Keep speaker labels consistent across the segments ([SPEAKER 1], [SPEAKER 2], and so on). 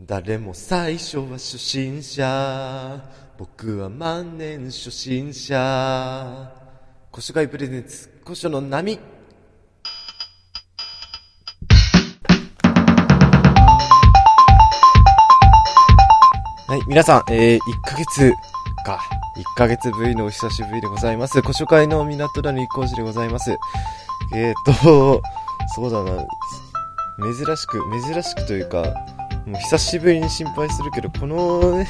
[SPEAKER 1] 誰も最初は初心者僕は万年初心者古書会プレゼンツ古書の波はい、皆さん、えー、1ヶ月か。1ヶ月ぶりのお久しぶりでございます。古書会の港谷一行寺でございます。えーと、そうだな。珍しく、珍しくというか、もう久しぶりに心配するけど、このね、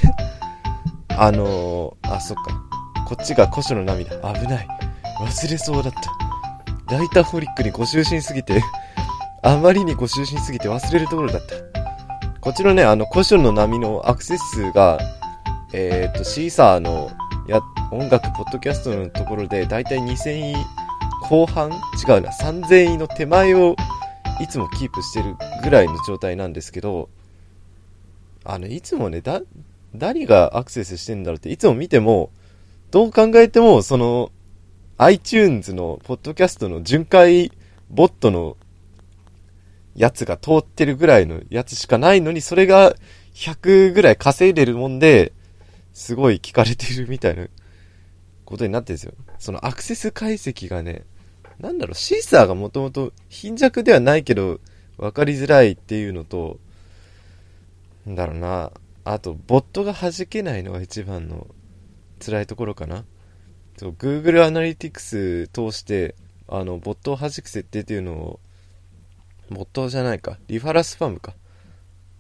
[SPEAKER 1] あのー、あ、そっか。こっちが古書の涙。危ない。忘れそうだった。ライターホリックにご就寝すぎて、あまりにご就寝すぎて忘れるところだった。こっちのね、あの、古書の波のアクセス数が、えっ、と、シーサーの、や、音楽、ポッドキャストのところで、だいたい2000位後半？違うな、3000位の手前を、いつもキープしてるぐらいの状態なんですけど、あの、いつもね、だ、誰がアクセスしてんだろうって、いつも見ても、どう考えても、その、iTunes の、ポッドキャストの巡回ボットのやつが通ってるぐらいのやつしかないのに、それが100ぐらい稼いでるもんで、すごい聞かれてるみたいなことになってるんですよ。そのアクセス解析がね、なんだろう、シーサーがもともと貧弱ではないけど、わかりづらいっていうのと、なんだろうな、あと、ボットが弾けないのが一番の辛いところかな。そう Google Analytics 通して、あの、ボットを弾く設定っていうのを、ボットじゃないか。リファラスパムか。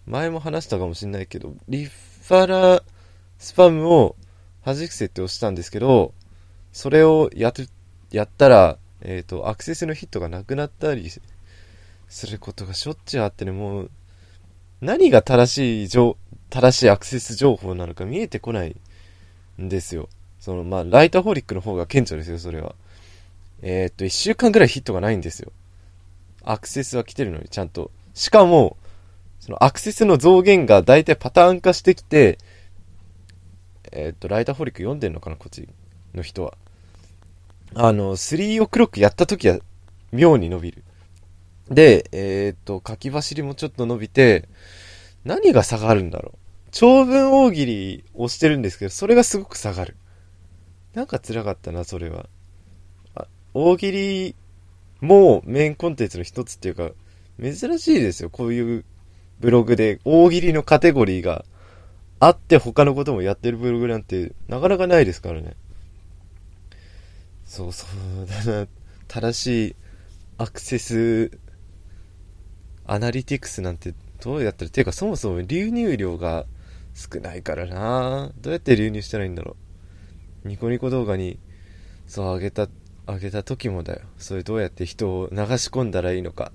[SPEAKER 1] 前も話したかもしれないけど、リファラスパムを弾く設定をしたんですけど、それをや、やったら、えっ、と、アクセスのヒットがなくなったりすることがしょっちゅうあってね、もう、何が正しい情、正しいアクセス情報なのか見えてこないんですよ。その、まあ、ライターホリックの方が顕著ですよ、それは。えっ、と、一週間ぐらいヒットがないんですよ。アクセスは来てるのに、ちゃんと。しかも、そのアクセスの増減が大体パターン化してきて、えっ、と、ライターホリック読んでんのかな、こっちの人は。あの、3オクロックやった時は、妙に伸びる。で、えっ、と、書き走りもちょっと伸びて、何が下がるんだろう？長文大喜利をしてるんですけど、それがすごく下がる。なんか辛かったな、それは。あ大喜利もメインコンテンツの一つっていうか、珍しいですよ、こういうブログで大喜利のカテゴリーがあって他のこともやってるブログなんてなかなかないですからね。そうそうだな。正しいアクセスアナリティクスなんてどうやったら、ていうかそもそも流入量が少ないからなどうやって流入したらいいんだろう。ニコニコ動画に、そう、上げた、上げた時もだよ。それどうやって人を流し込んだらいいのか。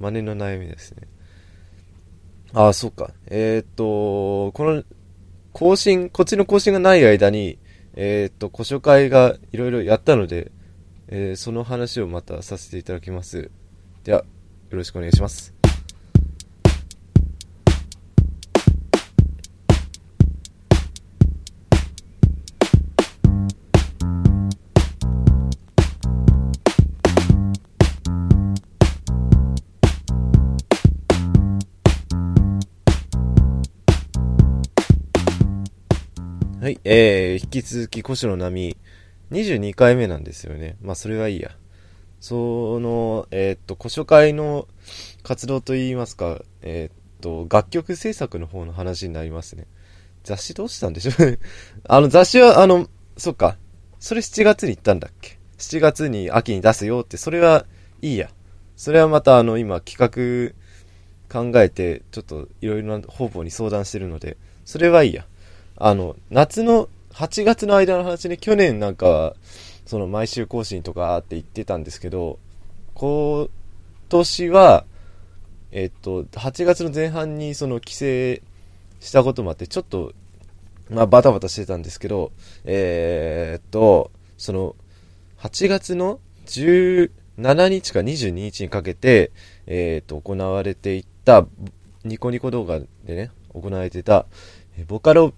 [SPEAKER 1] 真似の悩みですね。ああ、そうか。えー、っと、この、更新、こっちの更新がない間に、えー、っと、古書会がいろいろやったので、えーその話をまたさせていただきます。では、よろしくお願いします。はい、えー、引き続き古書の波、22回目なんですよね。まあ、それはいいや。その、えーっと、古書会の活動といいますか、えーっと、楽曲制作の方の話になりますね。雑誌どうしたんでしょう？ね。あの、雑誌は、あの、そっか。それ7月に行ったんだっけ ?7 月に秋に出すよって、それはいいや。それはまた、あの、今、企画考えて、ちょっといろいろな方々に相談してるので、それはいいや。あの、夏の、8月の間の話ね、去年なんかは、その毎週更新とかって言ってたんですけど、今年は、えっと、8月の前半にその帰省したこともあって、ちょっと、まあバタバタしてたんですけど、えーっと、その、8月の17日か22日にかけて、えーっと、行われていった、ニコニコ動画でね、行われてた、ボカロ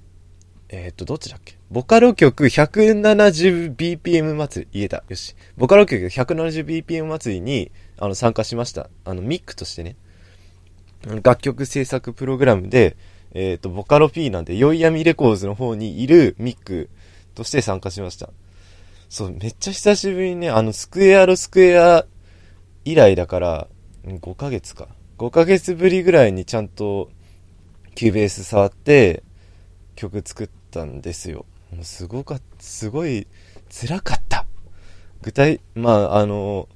[SPEAKER 1] えー、っと、どっちだっけ？ボカロ曲 170bpm 祭り、言えた？よし。ボカロ曲 170bpm 祭りに、あの、参加しました。あの、ミックとしてね。楽曲制作プログラムで、えっ、と、ボカロ P なんで、ヨイヤミレコーズの方にいるミックとして参加しました。そう、めっちゃ久しぶりにね、あの、スクエアロスクエア以来だから、5ヶ月か。5ヶ月ぶりぐらいにちゃんと、 Cubase 触って、曲作ったんですよ。もうすごかっ、すごい、辛かった。具体、まあ、あの、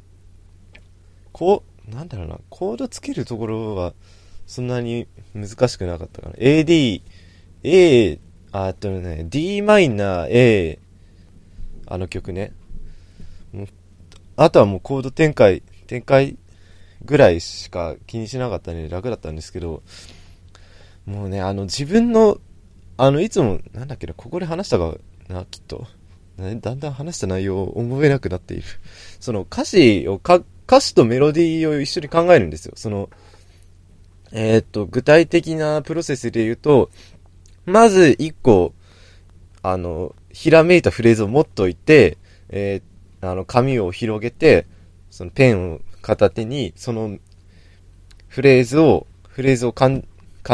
[SPEAKER 1] こう、なんだろうな、コードつけるところは、そんなに難しくなかったかな。AD、A、あとね、 D マイナー A、あの曲ね。あとはもうコード展開、展開ぐらいしか気にしなかったんで楽だったんですけど、もうね、あの自分の、あのいつも、なんだっけな、ここで話したかな、きっと。ねだんだん話した内容を思えなくなっている。その歌詞を、歌詞とメロディーを一緒に考えるんですよ。その、えーっと、具体的なプロセスで言うと、まず一個、あの、ひらめいたフレーズを持っといて、えーあの、紙を広げて、そのペンを片手に、その、フレーズを、フレーズを漢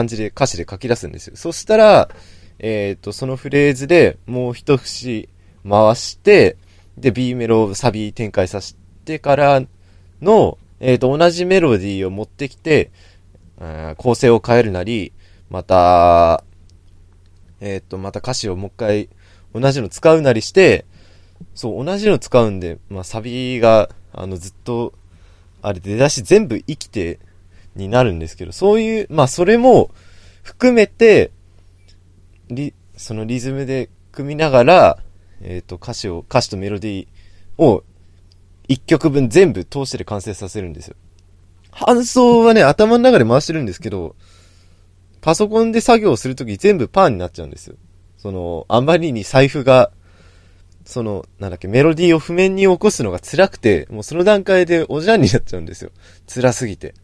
[SPEAKER 1] 字で、歌詞で書き出すんですよ。そしたら、えっ、と、そのフレーズでもう一節回して、で、B メロを、サビ展開させてからの、えっ、と、同じメロディーを持ってきて、構成を変えるなり、また、えっ、と、また歌詞をもう一回同じの使うなりして、そう、同じの使うんで、まあ、サビが、あの、ずっと、あれ、出だし全部生きて、になるんですけど、そういう、まあ、それも、含めて、リ、そのリズムで組みながら、えっ、と、歌詞を、歌詞とメロディーを、一曲分全部通してで完成させるんですよ。搬送はね、頭の中で回してるんですけど、パソコンで作業するとき全部パーになっちゃうんですよ。その、あまりに財布が、その、なんだっけ、メロディーを譜面に起こすのが辛くて、もうその段階でおじゃんになっちゃうんですよ。辛すぎて。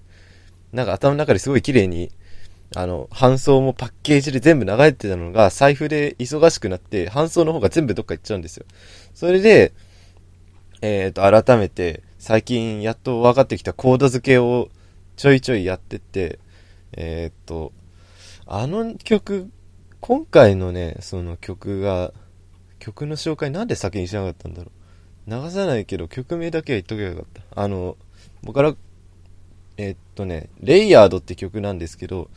[SPEAKER 1] なんか頭の中ですごい綺麗に、あの、搬送もパッケージで全部流れてたのが、財布で忙しくなって、搬送の方が全部どっか行っちゃうんですよ。それで、えっ、と、改めて、最近やっと分かってきたコード付けをちょいちょいやってって、えっ、と、あの曲、今回のね、その曲が、曲の紹介なんで先にしなかったんだろう。流さないけど曲名だけは言っとけばよかった。あの、僕から、えっとね、レイヤードって曲なんですけど、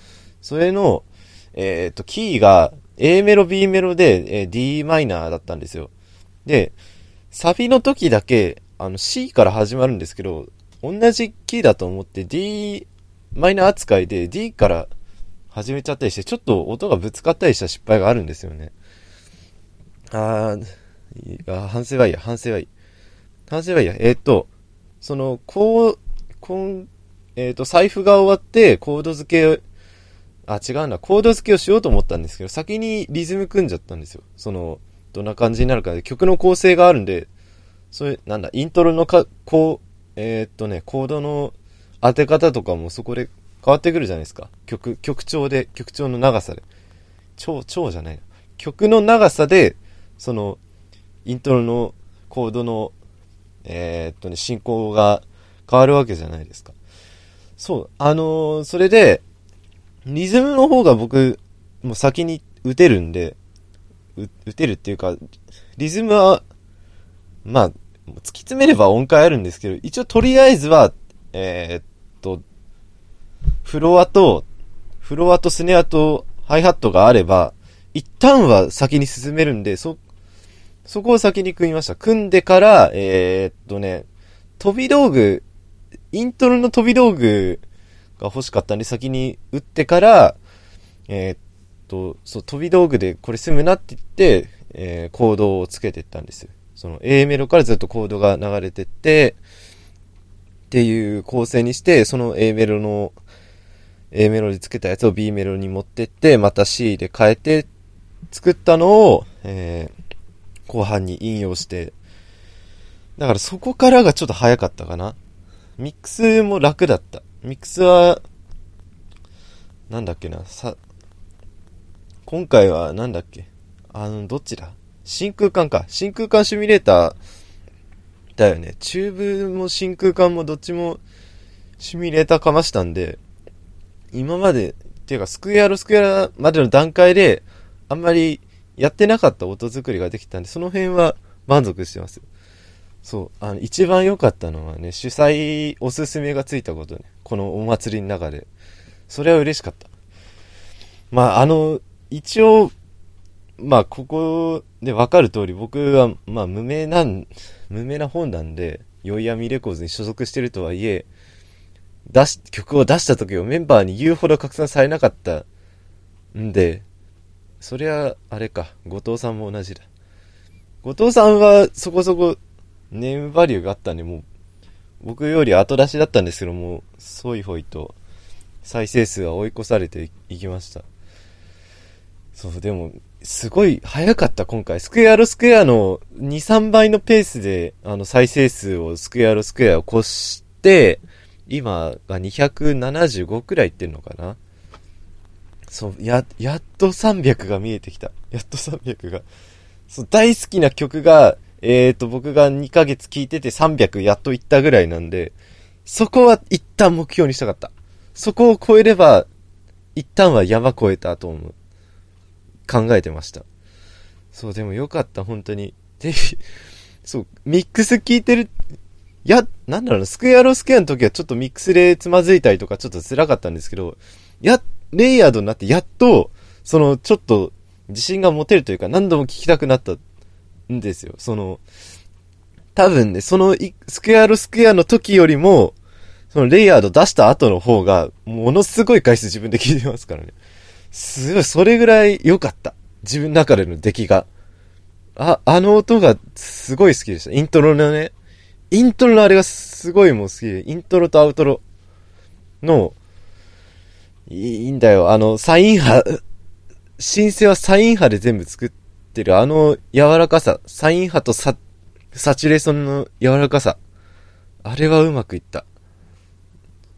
[SPEAKER 1] それの、えーっと、キーが A メロ B メロで、えー d マイナーだったんですよ。で、サビの時だけ、あの C から始まるんですけど、同じキーだと思って D マイナー扱いで D から始めちゃったりして、ちょっと音がぶつかったりした失敗があるんですよね。あー、反省はいいや、反省はいい。反省はいいや。えーっと、その、こう、こん、えーっと、財布が終わって、コード付け、あ、違うな、コード付けをしようと思ったんですけど、先にリズム組んじゃったんですよ。その、どんな感じになるかで、曲の構成があるんで、それ、なんだ、イントロのか、こう、えーっとね、コードの当て方とかもそこで変わってくるじゃないですか。曲、曲調で、曲調の長さで。超、超じゃないな。曲の長さで、その、イントロのコードの、えーっとね、進行が変わるわけじゃないですか。そう、あのーそれで、リズムの方が僕、もう先に打てるんで、打てるっていうか、リズムは、まあ、突き詰めれば音階あるんですけど、一応とりあえずは、えーっと、フロアと、フロアとスネアとハイハットがあれば、一旦は先に進めるんで、そ、そこを先に組みました。組んでから、えーっとね、飛び道具、イントロの飛び道具が欲しかったんで先に打ってから、えーっと、そう、飛び道具でこれ済むなって言って、えーコードをつけていったんですよ。その A メロからずっとコードが流れてって、っていう構成にして、その A メロの、A メロでつけたやつを B メロに持ってって、また C で変えて、作ったのを、えー後半に引用して、だからそこからがちょっと早かったかな。ミックスも楽だった。ミックスは、なんだっけな、さ、今回はなんだっけあの、どっちだ真空管か。真空管シミュレーターだよね。チューブも真空管もどっちもシミュレーターかましたんで、今までっていうか、スクエアロスクエアまでの段階で、あんまりやってなかった音作りができたんで、その辺は満足してます。そう、あの、一番良かったのはね、主催おすすめがついたことね。このお祭りの中で。それは嬉しかった。まあ、あの、一応、まあ、ここでわかる通り、僕は、まあ、無名なん、無名な本なんで、ヨイヤミレコーズに所属してるとはいえ、出し、曲を出した時をメンバーに言うほど拡散されなかったんで、そりゃ、あれか、後藤さんも同じだ。後藤さんはそこそこネームバリューがあったんで、もう、僕より後出しだったんですけども、ソイホイと再生数は追い越されていきました。そう、でも、すごい早かった、今回。スクエアロスクエアの2、3倍のペースで、あの、再生数をスクエアロスクエアを越して、今が275くらいいってんのかなそう、や、やっと300が見えてきた。やっと300が。そう、大好きな曲が、えーと、僕が2ヶ月聴いてて300やっといったぐらいなんで、そこは一旦目標にしたかった。そこを超えれば、一旦は山超えたと思う。考えてました。そう、でもよかった、本当に。で、そう、ミックス聞いてる、や、なんだろうな、スクエアロスクエアの時はちょっとミックスでつまずいたりとかちょっと辛かったんですけど、や、レイヤードになってやっと、その、ちょっと、自信が持てるというか、何度も聞きたくなったんですよ。その、多分ね、その、スクエアロスクエアの時よりも、そのレイヤード出した後の方が、ものすごい回数自分で聞いてますからね。すごい、それぐらい良かった。自分の中での出来が。あ、あの音がすごい好きでした。イントロのね、イントロのあれがすごいもう好きで、イントロとアウトロの、いいんだよ。あの、サイン波、シンセはサイン波で全部作っててるあの柔らかさ、サイン波とサ、サチュレーションの柔らかさ。あれはうまくいった。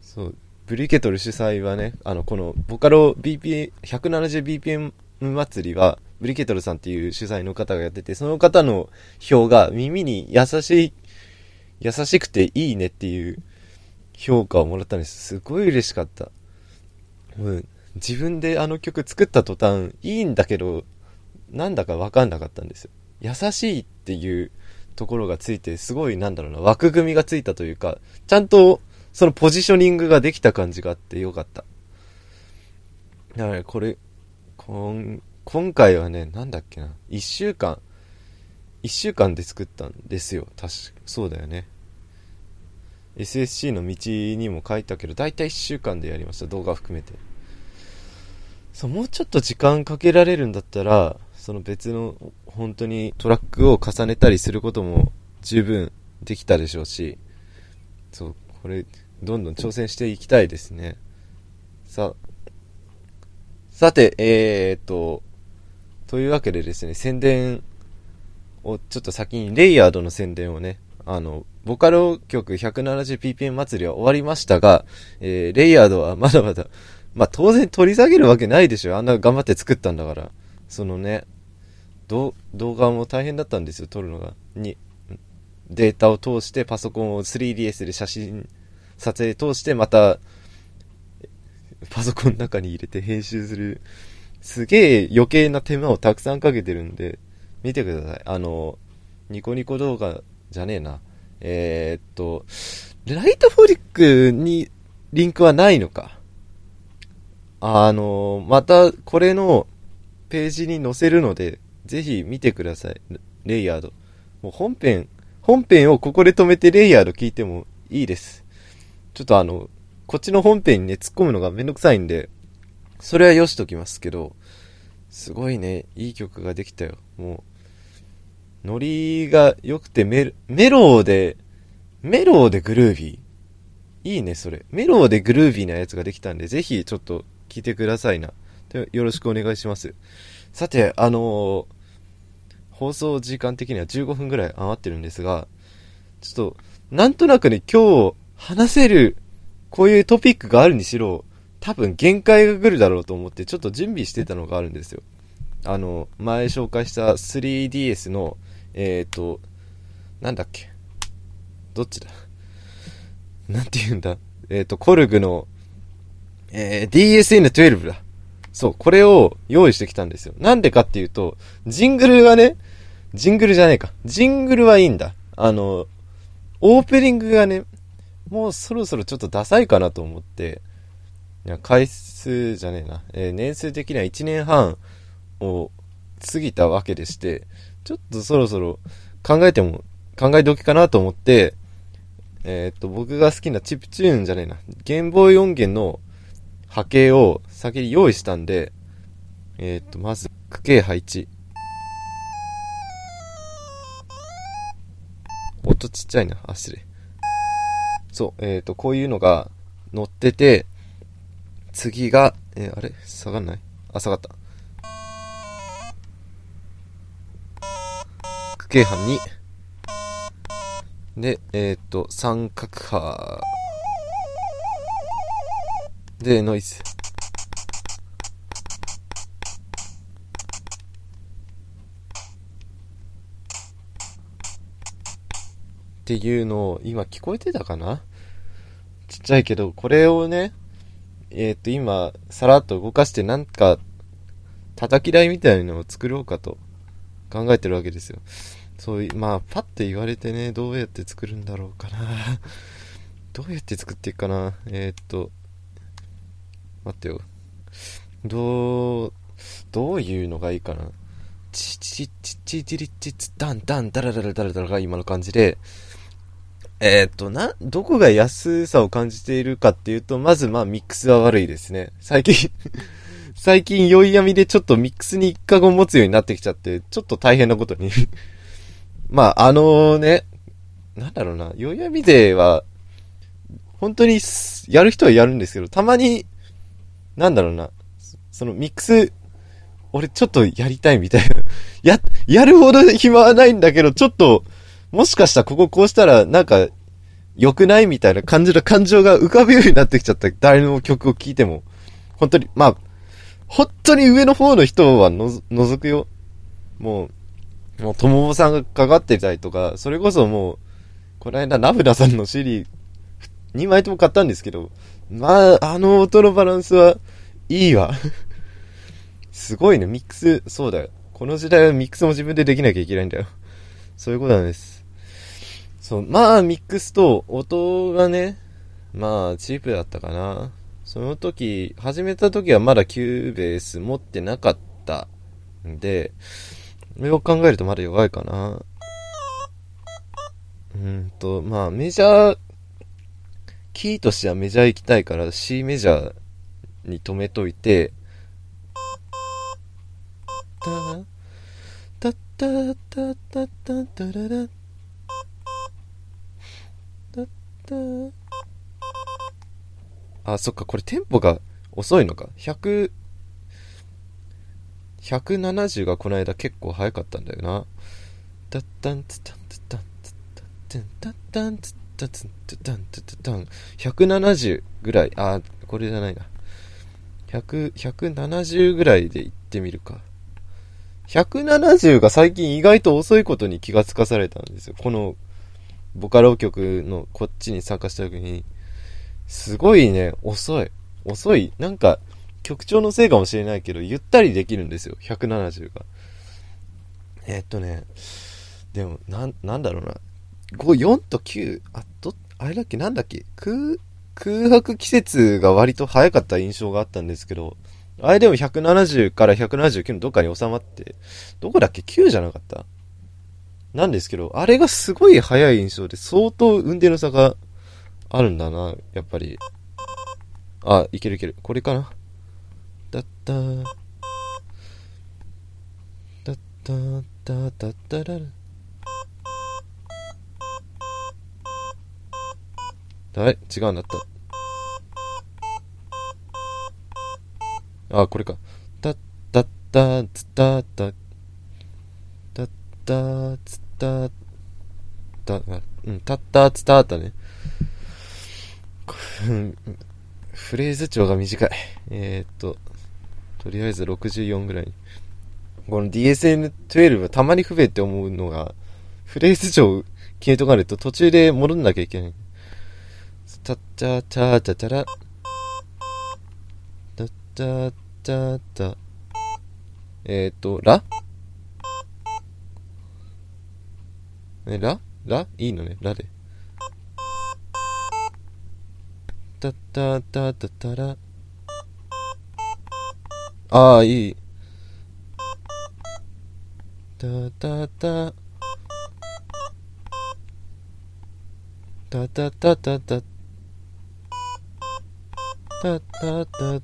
[SPEAKER 1] そう。ブリケトル主催はね、あの、この、ボカロ BPM、170bpm 祭りは、ブリケトルさんっていう主催の方がやってて、その方の票が耳に優しい、優しくていいねっていう評価をもらったんです。すごい嬉しかった。うん、自分であの曲作った途端、いいんだけど、なんだかわかんなかったんですよ。優しいっていうところがついて、すごいなんだろうな、枠組みがついたというか、ちゃんとそのポジショニングができた感じがあってよかった。だからこれ、こん、今回はね、なんだっけな、一週間、一週間で作ったんですよ。確か、そうだよね。SSC の道にも書いたけど、だいたい一週間でやりました。動画含めて。そう、もうちょっと時間かけられるんだったら、その別の、本当にトラックを重ねたりすることも十分できたでしょうし、そう、これ、どんどん挑戦していきたいですね。さ、さて、えー、っと、というわけでですね、宣伝を、ちょっと先に、レイヤードの宣伝をね、あの、ボカロ曲 170ppm 祭りは終わりましたが、えー、レイヤードはまだまだ、まあ、当然取り下げるわけないでしょ。あんな頑張って作ったんだから。そのね、ど動画も大変だったんですよ、撮るのが。に、データを通してパソコンを 3DS で写真撮影通してまた、パソコンの中に入れて編集する、すげえ余計な手間をたくさんかけてるんで、見てください。あの、ニコニコ動画じゃねえな。えー、っと、ライトフォリックにリンクはないのか。あの、またこれのページに載せるので、ぜひ見てください。レイヤード。もう本編、本編をここで止めてレイヤード聞いてもいいです。ちょっとあの、こっちの本編にね、突っ込むのがめんどくさいんで、それはよしときますけど、すごいね、いい曲ができたよ。もう、ノリが良くてメメローで、メローでグルービー。いいね、それ。メローでグルービーなやつができたんで、ぜひちょっと聞いてくださいな。よろしくお願いします。さて、あのー、放送時間的には15分ぐらい余ってるんですが、ちょっと、なんとなくね、今日、話せる、こういうトピックがあるにしろ、多分限界が来るだろうと思ってちょっと準備してたのがあるんですよ。あの、前紹介した 3DS の、えっ、ー、と、なんだっけ。どっちだ？なんて言うんだ？えっ、ー、と、コルグの、えー、DSN12 だ。そう、これを用意してきたんですよ。なんでかっていうと、ジングルがね、ジングルじゃねえか。ジングルはいいんだ。あの、オープニングがね、もうそろそろちょっとダサいかなと思って、いや、回数じゃねえな。えー、年数的には1年半を過ぎたわけでして、ちょっとそろそろ考えても、考え時かなと思って、えー、っと、僕が好きなチップチューンじゃねえな。ゲームボーイ音源の波形を先に用意したんで、えー、っと、まず、区形配置。音ちっちゃいな。あ、失礼。そう、えっ、と、こういうのが載ってて、次が、えー、あれ？下がんない？あ、下がった。区形波2。で、えっ、と、三角波。で、ノイズ。っていうのを、今聞こえてたかな？ちっちゃいけど、これをね、えっ、と、今、さらっと動かしてなんか、叩き台みたいなのを作ろうかと考えてるわけですよ。そういう、まあ、パッと言われてね、どうやって作るんだろうかな。どうやって作っていくかな？えー、っと、待ってよ。どう、どういうのがいいかな？チチチチチリチツダンダンダラダラダラダラが今の感じで、えー、っと、な、どこが安さを感じているかっていうと、まずまあミックスは悪いですね。最近 最近酔い闇でちょっとミックスに一過後持つようになってきちゃって、ちょっと大変なことに まあ、あのね、なんだろうな、酔い闇では、本当に、やる人はやるんですけど、たまに、なんだろうな、そのミックス、俺ちょっとやりたいみたいな。や、やるほど暇はないんだけど、ちょっと、もしかしたらこここうしたら、なんか、良くないみたいな感じの感情が浮かぶようになってきちゃった。誰の曲を聴いても。本当に、まあ、本当に上の方の人はの、覗くよ。もう、もう、ともさんがかかってたりとか、それこそもう、この間、ナブラさんの CD、2枚とも買ったんですけど、まあ、あの音のバランスは、いいわ。すごいね、ミックス、そうだよ。この時代はミックスも自分でできなきゃいけないんだよ。そういうことなんです。そう、まあ、ミックスと音がね、まあ、チープだったかな。その時、始めた時はまだ Cubase 持ってなかったんで、それを考えるとまだ弱いかな。うんと、まあ、メジャー、キーとしてはメジャー行きたいから C メジャーに止めといて、た、たったたたたたたららったあ、そっか、これテンポが遅いのか。100、170がこの間結構早かったんだよな。タッタンツタンツタンツタンタッタンツタツタンツタン170ぐらい。あ、これじゃないな。100、170ぐらいで行ってみるか。170が最近意外と遅いことに気がつかされたんですよ。このボカロ曲のこっちに参加した時に、すごいね、遅い。遅い。なんか、曲調のせいかもしれないけど、ゆったりできるんですよ。170が。えー、っとね、でも、なん、なんだろうな。5、4と9、あと、あれだっけ？なんだっけ？空、空白季節が割と早かった印象があったんですけど、あれでも170から179のどっかに収まって、どこだっけ ?9 じゃなかった？なんですけど、あれがすごい速い印象で、相当運転の差があるんだな、やっぱり。あ、いけるいける。これかな。だったー。だったー、だだだらら。あれ違うんだった。あ、これか。だったったつたたたつた、た、うん、たったつたたね。フレーズ長が短い。えー、っと、とりあえず64ぐらい。この DSN12 はたまに不便って思うのが、フレーズ長決めとかないと途中で戻んなきゃいけない。たったたたたら。たたた。えっ、と、ラえ、ララいいのね、ラで。たたたたたら。ああ、いい。たたた。たたたたた。たたたた。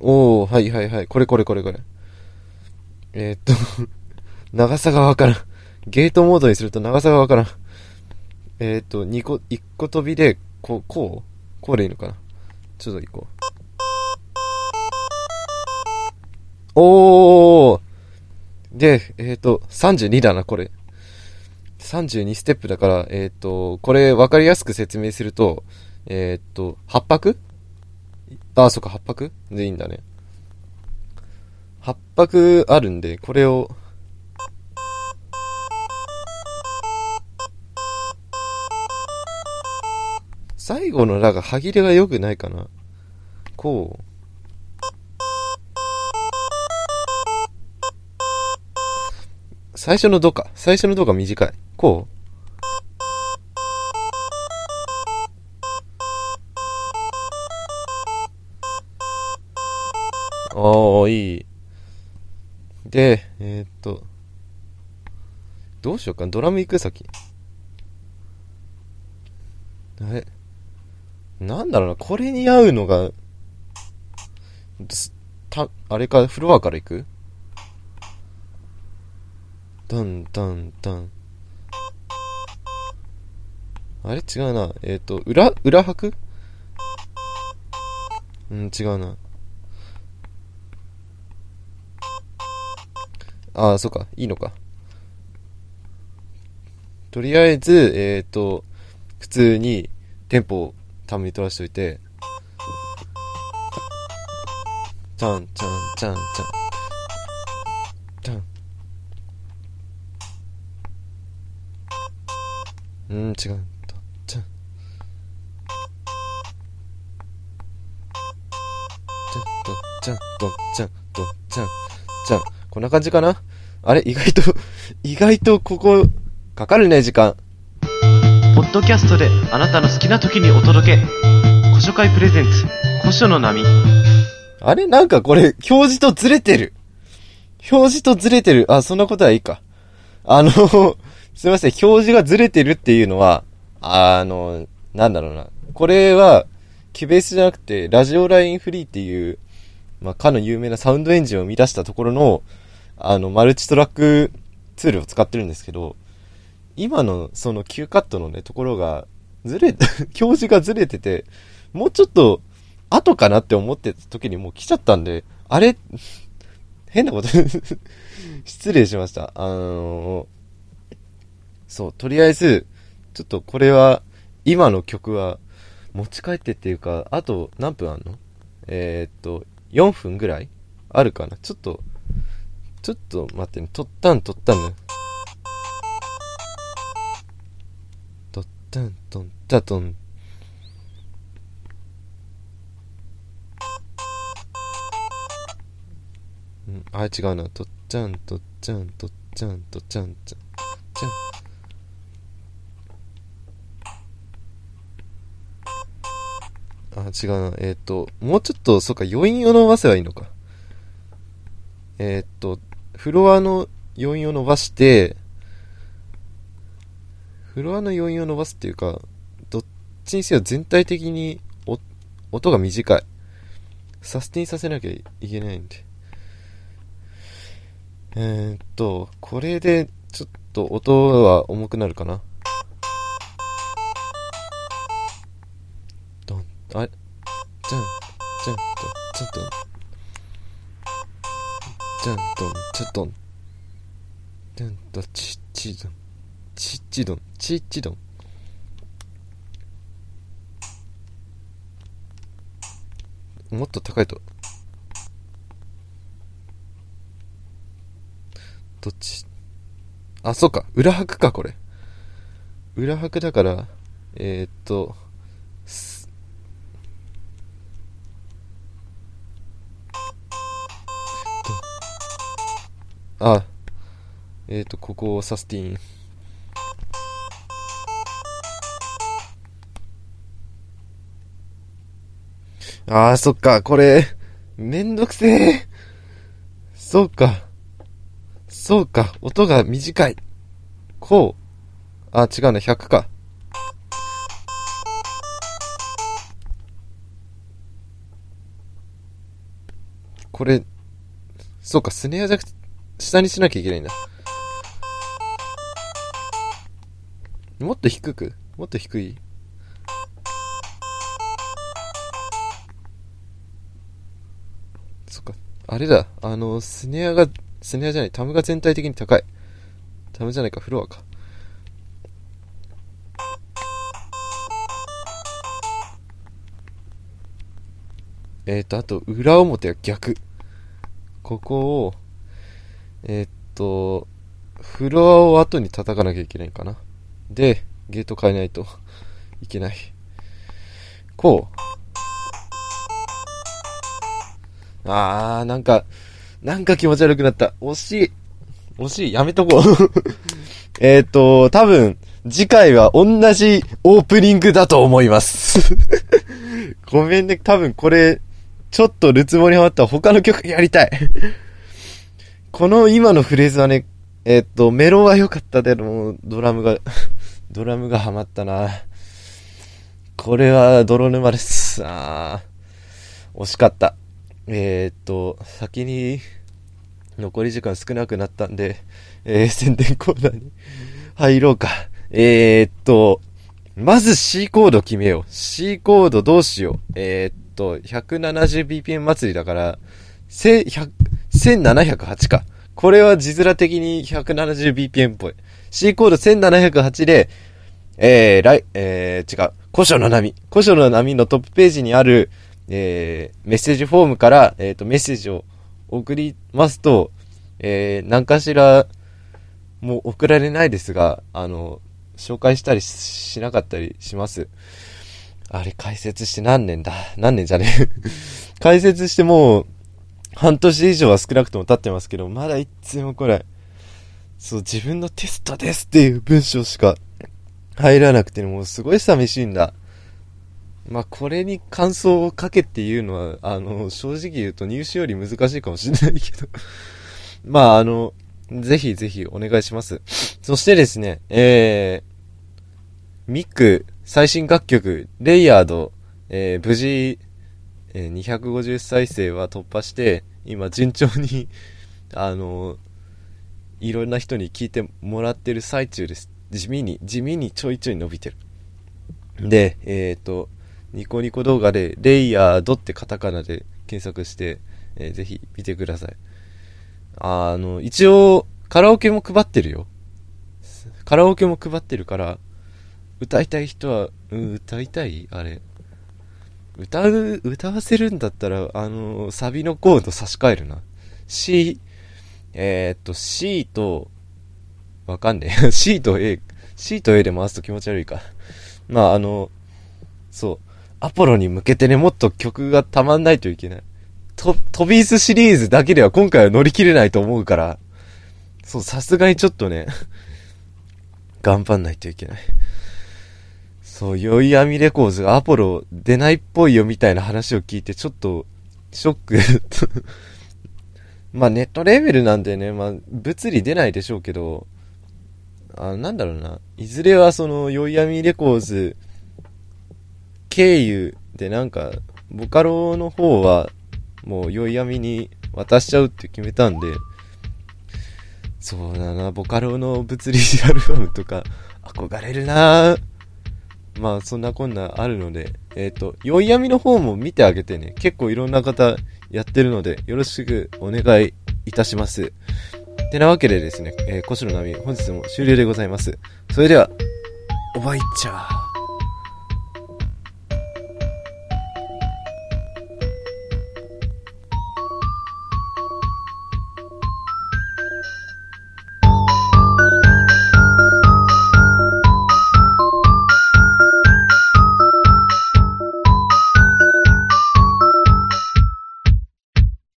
[SPEAKER 1] おー、はいはいはい。これこれこれこれ。えー、っと長さがわからん。ゲートモードにすると長さがわからん。えー、っと、2個、1個飛びで、こう、こう？こうでいいのかな？ちょっと行こう。おーで、えっ、と、32だな、これ。32ステップだから、えっ、と、これ分かりやすく説明すると、えっ、と、8拍？あ、そっか、8拍でいいんだね。8拍あるんで、これを、最後のラが歯切れが良くないかな？こう。最初のドか。最初のドが短い。こうああ、いい。で、えー、っと、どうしようか。ドラム行く？先。あれなんだろうな、これに合うのが、た、あれか、フロアから行く？ダンダンダン。あれ？違うな。えっ、ー、と、裏、裏拍うん、違うな。ああ、そっか。いいのか。とりあえず、えっ、ー、と、普通にテンポをために取らしといて、ちゃんちゃんちゃんちゃん。ちゃん。うん、違う。ちゃん。ちゃんと、ちゃんと、ちゃんと、ちゃん。ちゃん。こんな感じかな？あれ意外と意外とここ、かかるね、時間。
[SPEAKER 2] ッドキャストであなたの好きな時にお届け。古書会プレゼンツ、古書の波。
[SPEAKER 1] あれ？なんかこれ、表示とずれてる。表示とずれてる。あ、そんなことはいいか。あのすいません、表示がずれてるっていうのは、あの、なんだろうな。これは、キュベースじゃなくて、ラジオラインフリーっていう、まあ、かの有名なサウンドエンジンを生み出したところの、あの、マルチトラックツールを使ってるんですけど、今のその Q カットのね、ところが、ずれ、表示がずれてて、もうちょっと、後かなって思ってた時にもう来ちゃったんで、あれ？変なこと 失礼しました。あのー、そう、とりあえず、ちょっとこれは、今の曲は、持ち帰ってっていうか、あと何分あんの？えー、っと、4分ぐらい？あるかな？ちょっと、ちょっと待ってね。撮ったん撮ったんね。タントンタトン。うんあ違うな。とっちゃんとっちゃんとっちゃんとっちゃんちゃんちゃん。あ違うな。えっ、ー、ともうちょっとそっか余韻を伸ばせばいいのか。えっ、ー、とフロアの余韻を伸ばしてフロアの余韻を伸ばすっていうか、どっちにせよ全体的に音が短い。サスティンさせなきゃいけないんで。えー、っと、これでちょっと音は重くなるかな。ドン、あれじゃん、じゃんと、ちょっと、じゃんと、ちょっと、じゃんと、ちちどん。チッチドンチッチドンもっと高いと。どっち？あそうか。裏拍かこれ。裏拍だからえー、っとあえっ、とここをサスティンああ、そっか、これ、めんどくせえ。そうか。そうか、音が短い。こう。あ、違うね、100か。これ、そうか、スネアじゃ、下にしなきゃいけないんだ。もっと低く？もっと低い？あれだ。あの、スネアが、スネアじゃない、タムが全体的に高い。タムじゃないか、フロアか。えっ、ー、と、あと、裏表は逆。ここを、えっ、と、フロアを後に叩かなきゃいけないかな。で、ゲート変えないといけない。こう。あー、なんか、なんか気持ち悪くなった。惜しい。惜しい。やめとこうえっと、多分、次回は同じオープニングだと思いますごめんね。多分これ、ちょっとルツボにハマった他の曲やりたいこの今のフレーズはね、えっと、メロは良かったけども、ドラムがドラムがハマったな。これは泥沼です。あー、惜しかった。えー、っと、先に残り時間少なくなったんで、えー、宣伝コーナーに入ろうか。えー、っと、まず C コード決めよう。C コードどうしよう。えー、っと、170bpm 祭りだから、1708か。これは字面的に 170bpm っぽい。C コード1708で、えー、来、えー、違う。古書の波。古書の波のトップページにある、えー、メッセージフォームから、えっ、ー、と、メッセージを送りますと、えー、何かしら、もう送られないですが、あの、紹介したりしなかったりします。あれ、解説して何年だ？何年じゃね？え 解説してもう、半年以上は少なくとも経ってますけど、まだいつもこれ、そう、自分のテストですっていう文章しか入らなくて、もうすごい寂しいんだ。まあ、これに感想を書けっていうのは、あの、正直言うと入試より難しいかもしれないけど まあ、あの、ぜひぜひお願いします。そしてですね、えー、ミック最新楽曲、レイヤード、えー、無事、えー、250再生は突破して、今順調に あのいろんな人に聞いてもらってる最中です。地味に、地味にちょいちょい伸びてる。で、えっ、ー、と、ニコニコ動画で、レイヤードってカタカナで検索して、えー、ぜひ見てください。あの、一応、カラオケも配ってるよ。カラオケも配ってるから、歌いたい人は、うん、歌いたい？あれ。歌う、歌わせるんだったら、あの、サビのコード差し替えるな。C、えー、っと、C と、わかんねえ。C と A、C と A で回すと気持ち悪いか。まあ、あの、そう。アポロに向けてね、もっと曲がたまんないといけない。ト、トビースシリーズだけでは今回は乗り切れないと思うから、そう、さすがにちょっとね、頑張んないといけない。そう、酔い網レコーズがアポロ出ないっぽいよみたいな話を聞いて、ちょっと、ショック まあネットレベルなんでね、まあ物理出ないでしょうけど、あなんだろうな。いずれはその、酔い網レコーズ経由でなんか、ボカロの方は、もう酔い網に渡しちゃうって決めたんで、そうだな、ボカロの物理アルバムとか、憧れるなまあ、そんなこんなあるので、えっ、ー、と、酔い闇の方も見てあげてね。結構いろんな方やってるので、よろしくお願いいたします。てなわけでですね、えー、コシの波、本日も終了でございます。それでは、おばいちゃー。